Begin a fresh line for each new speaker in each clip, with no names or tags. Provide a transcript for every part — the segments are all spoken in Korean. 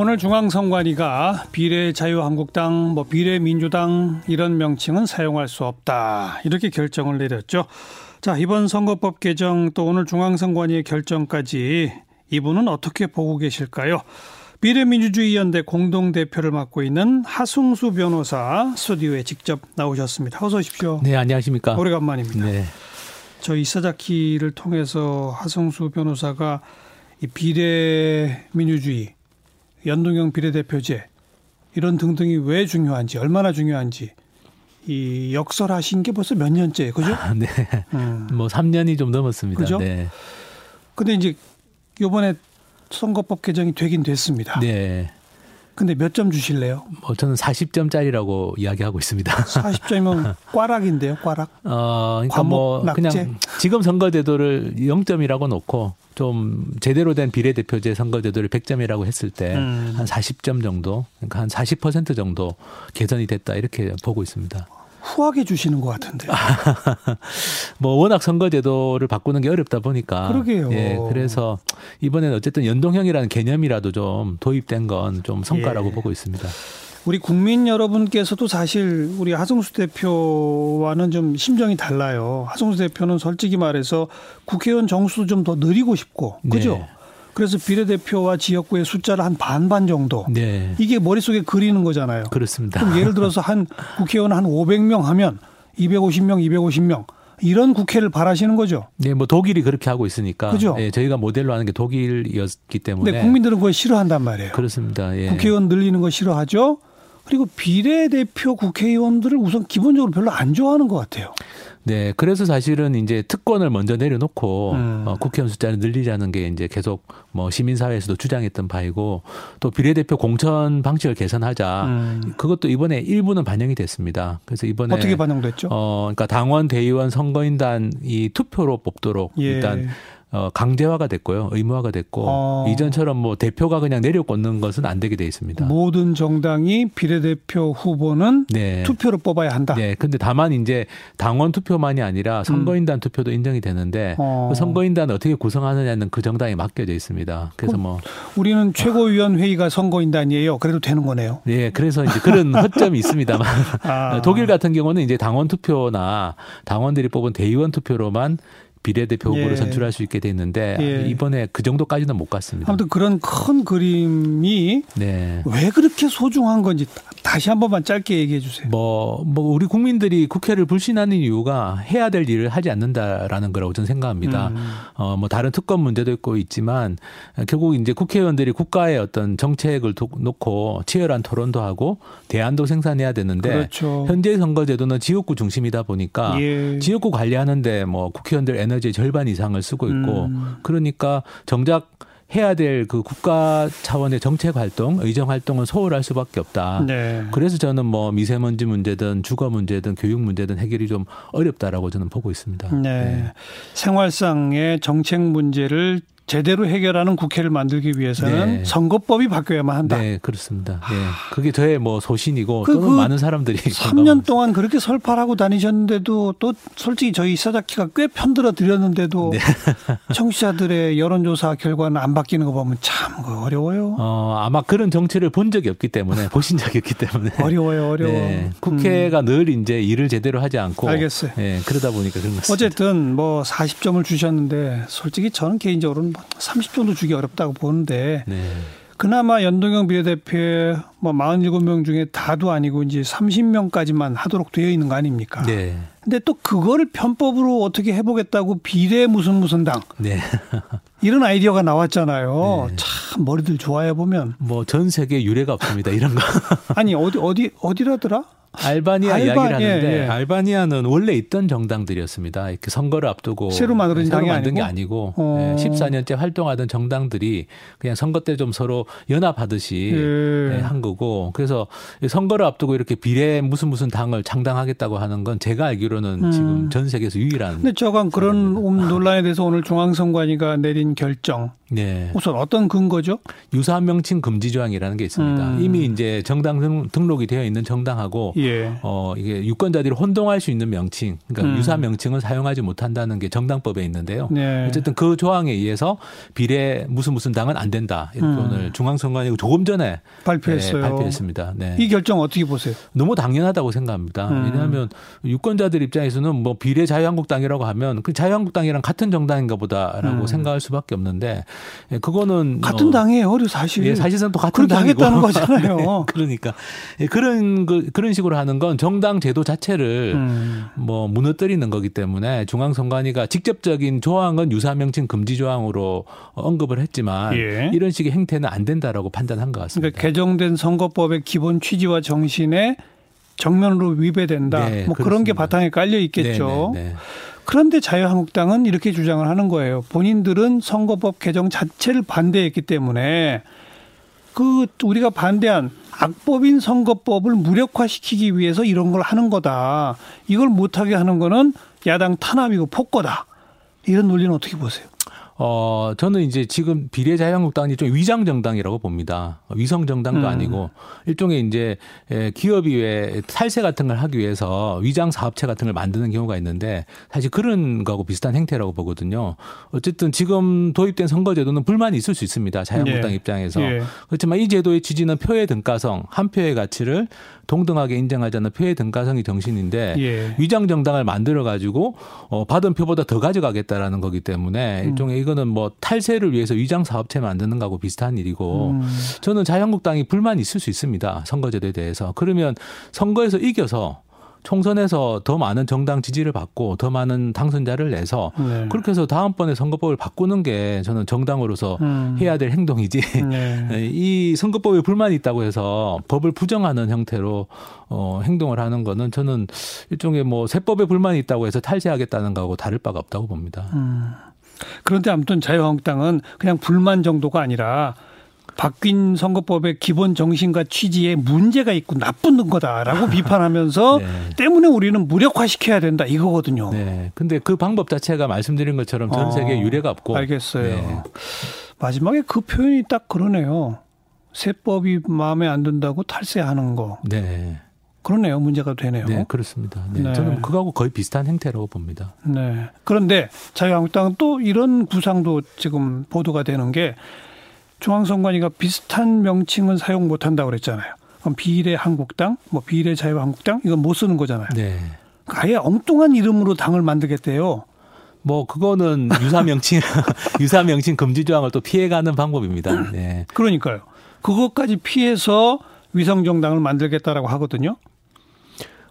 오늘 중앙선관위가 비례 자유한국당, 뭐 비례 민주당 이런 명칭은 사용할 수 없다 이렇게 결정을 내렸죠. 자 이번 선거법 개정 또 오늘 중앙선관위의 결정까지 이분은 어떻게 보고 계실까요? 비례민주주의연대 공동대표를 맡고 있는 하승수 변호사 스튜디오에 직접 나오셨습니다. 어서 오십시오.
네, 안녕하십니까.
오래간만입니다. 네. 저희 이사자키를 통해서 하승수 변호사가 이 비례민주주의 연동형 비례대표제 이런 등등이 왜 중요한지 얼마나 중요한지 이 역설하신 게 벌써 몇 년째 그죠?
아, 네. 음. 뭐 3년이 좀 넘었습니다.
그죠?
네.
근데 이제 요번에 선거법 개정이 되긴 됐습니다.
네.
근데 몇 점 주실래요?
뭐 저는 40점짜리라고 이야기하고 있습니다.
40점이면 꽈락인데요, 꽈락.
어, 그러니까 과목, 뭐 낙제? 그냥 지금 선거제도를 0점이라고 놓고 좀 제대로 된 비례대표제 선거제도를 100점이라고 했을 때한 음. 40점 정도, 그러니까 한 40% 정도 개선이 됐다 이렇게 보고 있습니다.
후하게 주시는 것 같은데.
뭐 워낙 선거제도를 바꾸는 게 어렵다 보니까.
그러게요.
예, 그래서 이번에는 어쨌든 연동형이라는 개념이라도 좀 도입된 건 좀 성과라고 예. 보고 있습니다.
우리 국민 여러분께서도 사실 우리 하성수 대표와는 좀 심정이 달라요. 하성수 대표는 솔직히 말해서 국회의원 정수도 좀더 늘리고 싶고, 그죠? 네. 그래서 비례대표와 지역구의 숫자를 한 반반 정도. 네. 이게 머릿속에 그리는 거잖아요.
그렇습니다.
그럼 예를 들어서 한 국회의원 한 500명 하면 250명, 250명. 이런 국회를 바라시는 거죠.
네, 뭐 독일이 그렇게 하고 있으니까.
그죠.
예, 저희가 모델로 하는 게 독일이었기 때문에.
네, 국민들은 그걸 싫어한단 말이에요.
그렇습니다. 예.
국회의원 늘리는 거 싫어하죠. 그리고 비례대표 국회의원들을 우선 기본적으로 별로 안 좋아하는 것 같아요.
네, 그래서 사실은 이제 특권을 먼저 내려놓고 음. 어, 국회의원 숫자를 늘리자는 게 이제 계속 뭐 시민사회에서도 주장했던 바이고 또 비례대표 공천 방식을 개선하자. 음. 그것도 이번에 일부는 반영이 됐습니다. 그래서 이번에
어떻게 반영됐죠?
어, 그러니까 당원, 대의원, 선거인단 이 투표로 뽑도록 예. 일단 어, 강제화가 됐고요. 의무화가 됐고 어. 이전처럼 뭐 대표가 그냥 내려꽂는 것은 안 되게 돼 있습니다.
모든 정당이 비례대표 후보는 네. 투표로 뽑아야 한다.
네. 근데 다만 이제 당원 투표만이 아니라 선거인단 음. 투표도 인정이 되는데 어. 그 선거인단 어떻게 구성하느냐는 그 정당에 맡겨져 있습니다. 그래서 뭐
우리는 최고위원 회의가 선거인단이에요. 그래도 되는 거네요.
네. 그래서 이제 그런 허점이 있습니다만 아. 독일 같은 경우는 이제 당원 투표나 당원들이 뽑은 대의원 투표로만 비례대표 후보로 예. 선출할 수 있게 됐는데 예. 이번에 그 정도까지는 못 갔습니다.
아무튼 그런 큰 그림이 네. 왜 그렇게 소중한 건지 다시 한 번만 짧게 얘기해 주세요.
뭐, 뭐 우리 국민들이 국회를 불신하는 이유가 해야 될 일을 하지 않는다라는 거라고 저는 생각합니다. 음. 어, 뭐 다른 특권 문제도 있고 있지만 결국 이제 국회의원들이 국가의 어떤 정책을 놓고 치열한 토론도 하고 대안도 생산해야 되는데
그렇죠.
현재 선거제도는 지역구 중심이다 보니까 예. 지역구 관리하는데 뭐 국회의원들 에너지의 절반 이상을 쓰고 있고 음. 그러니까 정작 해야 될 그 국가 차원의 정책 활동, 의정 활동은 소홀할 수밖에 없다. 네. 그래서 저는 뭐 미세먼지 문제든 주거 문제든 교육 문제든 해결이 좀 어렵다라고 저는 보고 있습니다.
네. 네. 생활상의 정책 문제를 제대로 해결하는 국회를 만들기 위해서는 네. 선거법이 바뀌어야만 한다.
네, 그렇습니다. 네. 그게 저의 뭐 소신이고 그, 또는 그 많은 사람들이
3년 동안 그렇게 설파하고 다니셨는데도 또 솔직히 저희 이사자키가 꽤 편들어 드렸는데도 네. 청취자들의 여론조사 결과는 안 바뀌는 거 보면 참 어려워요.
어, 아마 그런 정치를 본 적이 없기 때문에 보신 적이 없기 때문에
어려워요, 어려워. 네.
국회가 음. 늘 이제 일을 제대로 하지 않고
알겠어요.
네, 그러다 보니까 그런 것 같습니다.
어쨌든 뭐 40점을 주셨는데 솔직히 저는 개인적으로는 30 정도 주기 어렵다고 보는데 네. 그나마 연동형 비례대표 뭐 47명 중에 다도 아니고 이제 30명까지만 하도록 되어 있는 거 아닙니까? 네. 근데 또 그거를 편법으로 어떻게 해보겠다고 비례 무슨 무슨 당. 네. 이런 아이디어가 나왔잖아요. 네. 참 머리들 좋아해 보면.
뭐 전 세계 유례가 없습니다. 이런 거.
아니 어디 어디 어디라더라?
알바니아 알바, 이야기를 하는데 예, 예. 알바니아는 원래 있던 정당들이었습니다. 이렇게 선거를 앞두고
새로 만들어진
새로 만든 게 아니고 어. 예, 14년째 활동하던 정당들이 그냥 선거 때 좀 서로 연합하듯이 예. 예. 한 거고 그래서 선거를 앞두고 이렇게 비례 무슨 무슨 당을 창당하겠다고 하는 건 제가 알기로는 음. 지금 전 세계에서 유일한.
근데 저건 그런 논란에 대해서 오늘 중앙선관위가 내린 결정 네. 우선 어떤 근거죠?
유사 명칭 금지 조항이라는 게 있습니다. 음. 이미 이제 정당 등록이 되어 있는 정당하고 예. 어 이게 유권자들이 혼동할 수 있는 명칭, 그러니까 음. 유사 명칭을 사용하지 못한다는 게 정당법에 있는데요. 네. 어쨌든 그 조항에 의해서 비례 무슨 무슨 당은 안 된다. 이렇게 음. 오늘 중앙선관위가 조금 전에
발표했어요.
네, 발표했습니다.
네. 이 결정 어떻게 보세요?
너무 당연하다고 생각합니다. 음. 왜냐하면 유권자들 입장에서는 뭐 비례 자유한국당이라고 하면 그 자유한국당이랑 같은 정당인가 보다라고 음. 생각할 수밖에 없는데 예, 그거는
같은 뭐 당이에요, 사실.
예, 사실상 또 같은 당이고
하겠다는 거잖아요.
네, 그러니까 예, 그런 그, 그런 식으로 하는 건 정당 제도 자체를 음. 뭐 무너뜨리는 거기 때문에 중앙선관위가 직접적인 조항은 유사명칭 금지 조항으로 언급을 했지만 예. 이런 식의 행태는 안 된다라고 판단한 것 같습니다.
그러니까 개정된 선거법의 기본 취지와 정신에 정면으로 위배된다. 네, 뭐 그렇습니다. 그런 게 바탕에 깔려 있겠죠. 네, 네, 네. 그런데 자유한국당은 이렇게 주장을 하는 거예요. 본인들은 선거법 개정 자체를 반대했기 때문에 그 우리가 반대한 악법인 선거법을 무력화시키기 위해서 이런 걸 하는 거다. 이걸 못하게 하는 거는 야당 탄압이고 폭거다. 이런 논리는 어떻게 보세요?
어, 저는 이제 지금 비례 자유한국당이 좀 위장 정당이라고 봅니다. 위성 정당도 음. 아니고 일종의 이제 기업이 왜 탈세 같은 걸 하기 위해서 위장 사업체 같은 걸 만드는 경우가 있는데 사실 그런 거하고 비슷한 행태라고 보거든요. 어쨌든 지금 도입된 선거제도는 불만이 있을 수 있습니다. 자유한국당 예. 입장에서. 예. 그렇지만 이 제도의 취지는 표의 등가성, 한 표의 가치를 동등하게 인정하지 않는 표의 등가성이 정신인데 예. 위장 정당을 만들어 가지고 어, 받은 표보다 더 가져가겠다라는 거기 때문에 음. 일종의 이거는 뭐 탈세를 위해서 위장 사업체 만드는 거하고 비슷한 일이고 음. 저는 자유한국당이 불만이 있을 수 있습니다 선거제도에 대해서 그러면 선거에서 이겨서 총선에서 더 많은 정당 지지를 받고 더 많은 당선자를 내서 네. 그렇게 해서 다음번에 선거법을 바꾸는 게 저는 정당으로서 음. 해야 될 행동이지 네. 이 선거법에 불만이 있다고 해서 법을 부정하는 형태로 어, 행동을 하는 거는 저는 일종의 뭐 세법에 불만이 있다고 해서 탈세하겠다는 거하고 다를 바가 없다고 봅니다. 음.
그런데 아무튼 자유한국당은 그냥 불만 정도가 아니라 바뀐 선거법의 기본 정신과 취지에 문제가 있고 나쁜 거다라고 비판하면서 네. 때문에 우리는 무력화시켜야 된다 이거거든요.
네. 근데 그 방법 자체가 말씀드린 것처럼 전 세계에 어, 유례가 없고.
알겠어요. 네. 마지막에 그 표현이 딱 그러네요. 세법이 마음에 안 든다고 탈세하는 거. 네. 그러네요. 문제가 되네요.
네, 그렇습니다. 네. 네. 저는 그거하고 거의 비슷한 행태라고 봅니다.
네. 그런데 자유한국당은 또 이런 구상도 지금 보도가 되는 게 중앙선관위가 비슷한 명칭은 사용 못 한다고 그랬잖아요. 그럼 비례 한국당, 뭐 비례 자유한국당 이건 못 쓰는 거잖아요. 네. 아예 엉뚱한 이름으로 당을 만들겠대요.
뭐 그거는 유사 명칭 유사 명칭 금지 조항을 또 피해가는 방법입니다. 네.
그러니까요. 그것까지 피해서 위성 정당을 만들겠다라고 하거든요.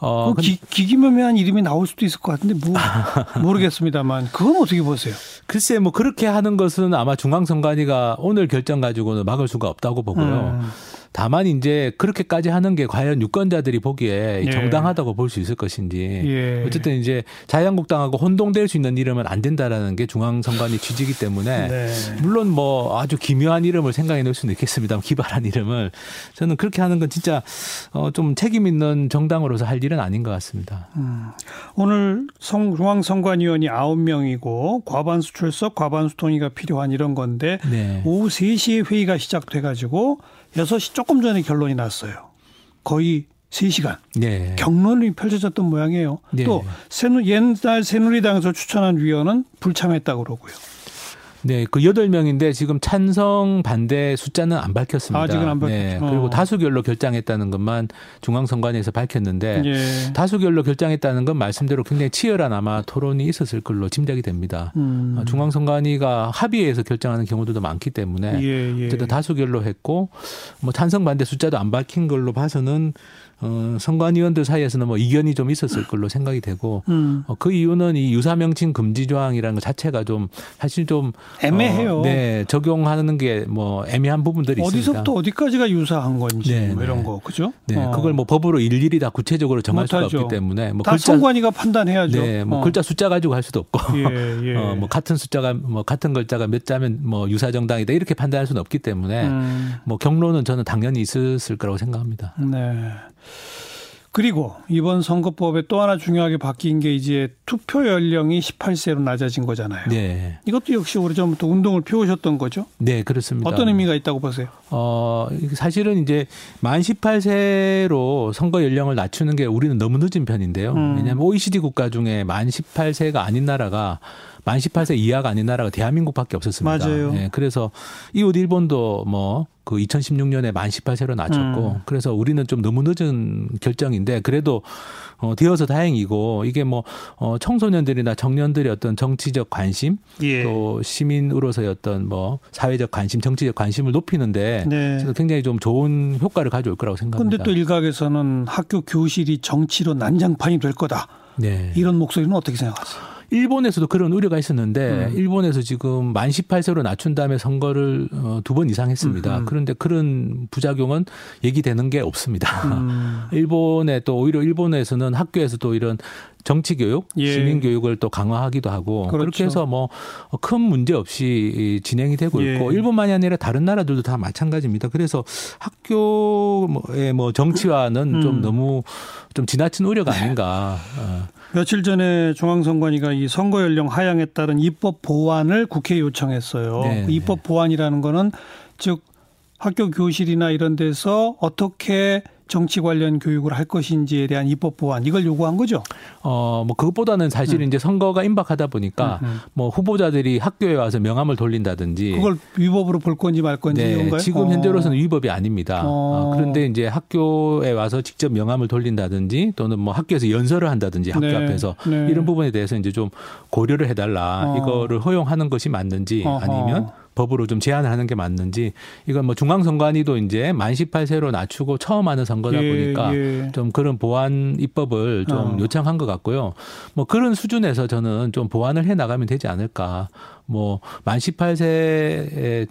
어, 그 기, 기기묘묘한 이름이 나올 수도 있을 것 같은데 뭐 모르겠습니다만 그건 어떻게 보세요?
글쎄 뭐 그렇게 하는 것은 아마 중앙선관위가 오늘 결정 가지고는 막을 수가 없다고 보고요. 음. 다만 이제 그렇게까지 하는 게 과연 유권자들이 보기에 예. 정당하다고 볼 수 있을 것인지 예. 어쨌든 이제 자유한국당하고 혼동될 수 있는 이름은 안 된다라는 게 중앙선관위 취지이기 때문에 네. 물론 뭐 아주 기묘한 이름을 생각해 놓을 수는 있겠습니다만 기발한 이름을 저는 그렇게 하는 건 진짜 어좀 책임 있는 정당으로서 할 일은 아닌 것 같습니다. 음.
오늘 성, 중앙선관위원이 9명이고 과반수 출석, 과반수 동의가 필요한 이런 건데 네. 오후 3시에 회의가 시작돼 가지고 6시 조금 전에 결론이 났어요. 거의 3시간. 네. 경론이 펼쳐졌던 모양이에요. 네. 또 새누, 옛날 새누리당에서 추천한 위원은 불참했다고 그러고요.
네, 그 여덟 명인데 지금 찬성 반대 숫자는 안 밝혔습니다.
아직은 안 밝혔죠.
네, 그리고 어. 다수결로 결정했다는 것만 중앙선관위에서 밝혔는데 예. 다수결로 결정했다는 건 말씀대로 굉장히 치열한 아마 토론이 있었을 걸로 짐작이 됩니다. 음. 어, 중앙선관위가 합의해서 결정하는 경우들도 많기 때문에 예, 예. 어쨌든 다수결로 했고 뭐 찬성 반대 숫자도 안 밝힌 걸로 봐서는 어, 선관위원들 사이에서는 뭐 이견이 좀 있었을 걸로 생각이 되고 음. 어, 그 이유는 이 유사명칭 금지 조항이라는 것 자체가 좀 사실 좀
애매해요.
어, 네, 적용하는 게 뭐 애매한 부분들이
어디서부터
있습니다.
어디서부터 어디까지가 유사한 건지 네, 뭐 이런 네. 거 그죠?
네, 어. 그걸 뭐 법으로 일일이 다 구체적으로 정할. 수가 없기 때문에
뭐 다 글자, 선관위가 판단해야죠.
네, 뭐 어. 글자 숫자 가지고 할 수도 없고, 예, 예. 어, 뭐 같은 숫자가 뭐 같은 글자가 몇 자면 뭐 유사 정당이다 이렇게 판단할 수는 없기 때문에 음. 뭐 경로는 저는 당연히 있었을 거라고 생각합니다.
네. 그리고 이번 선거법에 또 하나 중요하게 바뀐 게 이제 투표 연령이 18세로 낮아진 거잖아요. 네. 이것도 역시 오래전부터 운동을 피우셨던 거죠?
네, 그렇습니다.
어떤 의미가 있다고 보세요?
어, 사실은 이제 만 18세로 선거 연령을 낮추는 게 우리는 너무 늦은 편인데요. 음. 왜냐하면 OECD 국가 중에 만 18세가 아닌 나라가 만 18세 이하가 아닌 나라가 대한민국밖에 없었습니다.
맞아요. 예,
그래서 이웃 일본도 뭐 그 2016년에 만 18세로 낮췄고 음. 그래서 우리는 좀 너무 늦은 결정인데 그래도 어 되어서 다행이고 이게 뭐 어, 청소년들이나 청년들의 어떤 정치적 관심 예. 또 시민으로서의 어떤 뭐 사회적 관심, 정치적 관심을 높이는데 네. 굉장히 좀 좋은 효과를 가져올 거라고 생각합니다.
그런데 또 일각에서는 학교 교실이 정치로 난장판이 될 거다. 네. 이런 목소리는 어떻게 생각하세요?
일본에서도 그런 우려가 있었는데 음. 일본에서 지금 만 18세로 낮춘 다음에 선거를 어, 두 번 이상 했습니다. 음. 그런데 그런 부작용은 얘기되는 게 없습니다. 음. 일본에 또 오히려 일본에서는 학교에서도 이런 정치 교육, 예. 시민 교육을 또 강화하기도 하고 그렇죠. 그렇게 해서 뭐 큰 문제 없이 진행이 되고 예. 있고 일본만이 아니라 다른 나라들도 다 마찬가지입니다. 그래서 학교의 뭐 정치화는 음. 좀 너무 좀 지나친 우려가 아닌가. 어.
며칠 전에 중앙선관위가 이 선거 연령 하향에 따른 입법 보완을 국회에 요청했어요. 네. 그 입법 보완이라는 거는 즉 학교 교실이나 이런 데서 어떻게 정치 관련 교육을 할 것인지에 대한 입법 보완 이걸 요구한 거죠.
어, 뭐 그것보다는 사실 음. 이제 선거가 임박하다 보니까 음, 음. 뭐 후보자들이 학교에 와서 명함을 돌린다든지
그걸 위법으로 볼 건지 말 건지
네, 이런가요? 지금 어. 현재로서는 위법이 아닙니다. 어. 어. 그런데 이제 학교에 와서 직접 명함을 돌린다든지 또는 뭐 학교에서 연설을 한다든지 학교 네. 앞에서 네. 이런 부분에 대해서 이제 좀 고려를 해달라. 어. 이거를 허용하는 것이 맞는지. 아니면 법으로 좀 제한을 하는 게 맞는지 이건 뭐 중앙선관위도 이제 만 18세로 낮추고 처음 하는 선거다 예, 보니까 예. 좀 그런 보완 입법을 좀 어. 요청한 것 같고요. 뭐 그런 수준에서 저는 좀 보완을 해 나가면 되지 않을까. 뭐 만 18세에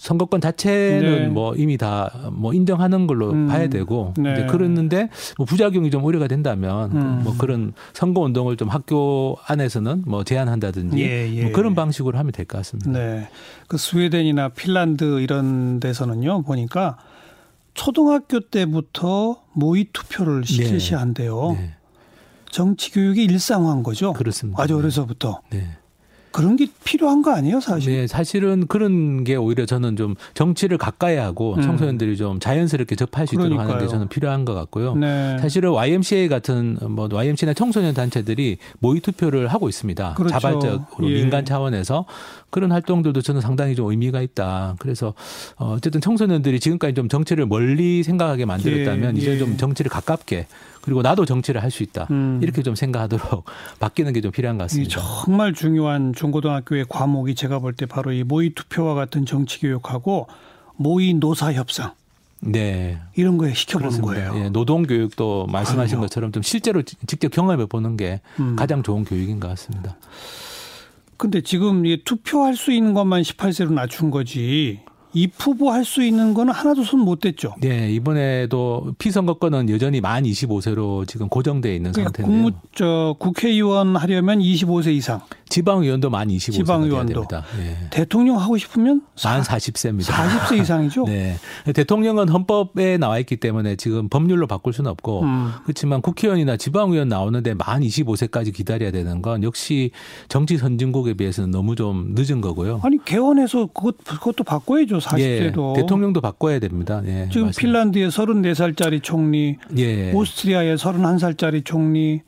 선거권 자체는 네. 뭐 이미 다 뭐 인정하는 걸로 음. 봐야 되고 네. 이제 그랬는데 뭐 부작용이 좀 우려가 된다면 음. 뭐 그런 선거 운동을 좀 학교 안에서는 뭐 제한한다든지 예, 예. 뭐 그런 방식으로 하면 될 것 같습니다.
네. 그 스웨덴이나 핀란드 이런 데서는요 보니까 초등학교 때부터 모의 투표를 실시한대요. 네. 네. 정치 교육이 일상화한 거죠.
그렇습니다.
아주 어려서부터. 네. 그런 게 필요한 거 아니에요, 사실?
네, 사실은 그런 게 오히려 저는 좀 정치를 가까이 하고 음. 청소년들이 좀 자연스럽게 접할 수 있도록 그러니까요. 하는 게 저는 필요한 것 같고요. 네. 사실은 YMCA 같은 뭐 YMC나 청소년 단체들이 모의 투표를 하고 있습니다. 그렇죠. 자발적으로 예. 민간 차원에서 그런 활동들도 저는 상당히 좀 의미가 있다. 그래서 어, 어쨌든 청소년들이 지금까지 좀 정치를 멀리 생각하게 만들었다면 예. 이제 좀 정치를 가깝게 그리고 나도 정치를 할 수 있다. 음. 이렇게 좀 생각하도록 바뀌는 게 좀 필요한 것 같습니다.
정말 중요한 중고등학교의 과목이 제가 볼 때 바로 이 모의 투표와 같은 정치 교육하고 모의 노사 협상. 네. 이런 거에 시켜보는 그렇습니다. 거예요.
예, 노동 교육도 말씀하신 그럼요. 것처럼 좀 실제로 직접 경험해 보는 게 음. 가장 좋은 교육인 것 같습니다.
근데 지금 투표할 수 있는 것만 18세로 낮춘 거지 입후보 할 수 있는 거는 하나도 손 못 댔죠.
네, 이번에도 피선거권은 여전히 만 25세로 지금 고정돼 있는 그러니까 상태인데요.
국무, 저, 국회의원 하려면 25세 이상.
지방의원도 만 25세
지방의원도 네. 대통령 하고 싶으면
만 40세입니다.
40세 이상이죠.
네. 대통령은 헌법에 나와 있기 때문에 지금 법률로 바꿀 수는 없고 음. 그렇지만 국회의원이나 지방의원 나오는데 만 25세까지 기다려야 되는 건 역시 정치 선진국에 비해서는 너무 좀 늦은 거고요.
아니 개헌해서 그것 그것도 바꿔야죠. 40세도.
예, 대통령도 바꿔야 됩니다. 예,
지금 맞습니다. 핀란드의 34살짜리 총리, 예. 오스트리아의 31살짜리 총리,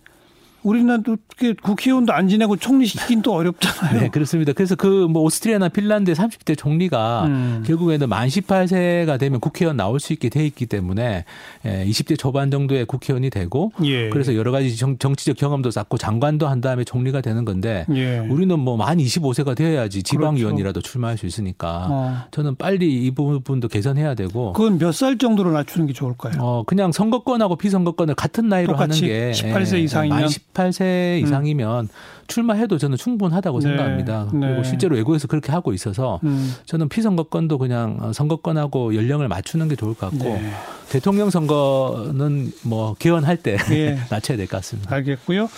우리나라도 국회의원도 안 지내고 총리 시키긴 또 어렵잖아요.
네, 그렇습니다. 그래서 그 뭐 오스트리아나 핀란드 30대 총리가 음. 결국에는 만 18세가 되면 국회의원 나올 수 있게 돼 있기 때문에 20대 예, 초반 정도의 국회의원이 되고 예. 그래서 여러 가지 정, 치적 경험도 쌓고 장관도 한 다음에 총리가 되는 건데 예. 우리는 뭐 만 25세가 되어야지 지방의원이라도 그렇죠. 출마할 수 있으니까 어. 저는 빨리 이 부분도 개선해야 되고
그건 몇 살 정도로 낮추는 게 좋을까요?
어, 그냥 선거권하고 피선거권을 같은 나이로 하는 게
18세 이상이면
18세 음. 이상이면 음. 출마해도 저는 충분하다고 네. 생각합니다. 네. 그리고 실제로 외국에서 그렇게 하고 있어서 음. 저는 피선거권도 그냥 선거권하고 연령을 맞추는 게 좋을 것 같고 네. 대통령 선거는 뭐 개헌할 때 네. 낮춰야 될 것 같습니다.
알겠고요.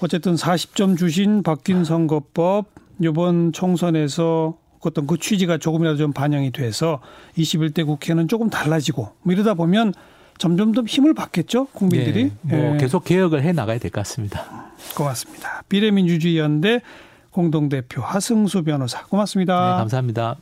어쨌든 40점 주신 바뀐 선거법 이번 총선에서 어떤 그 취지가 조금이라도 좀 반영이 돼서 21대 국회는 조금 달라지고 뭐 이러다 보면 점점 더 힘을 받겠죠 국민들이.
네, 뭐 예. 계속 개혁을 해 나가야 될 것 같습니다.
고맙습니다. 비례민주주의 연대 공동대표 하승수 변호사 고맙습니다.
네, 감사합니다.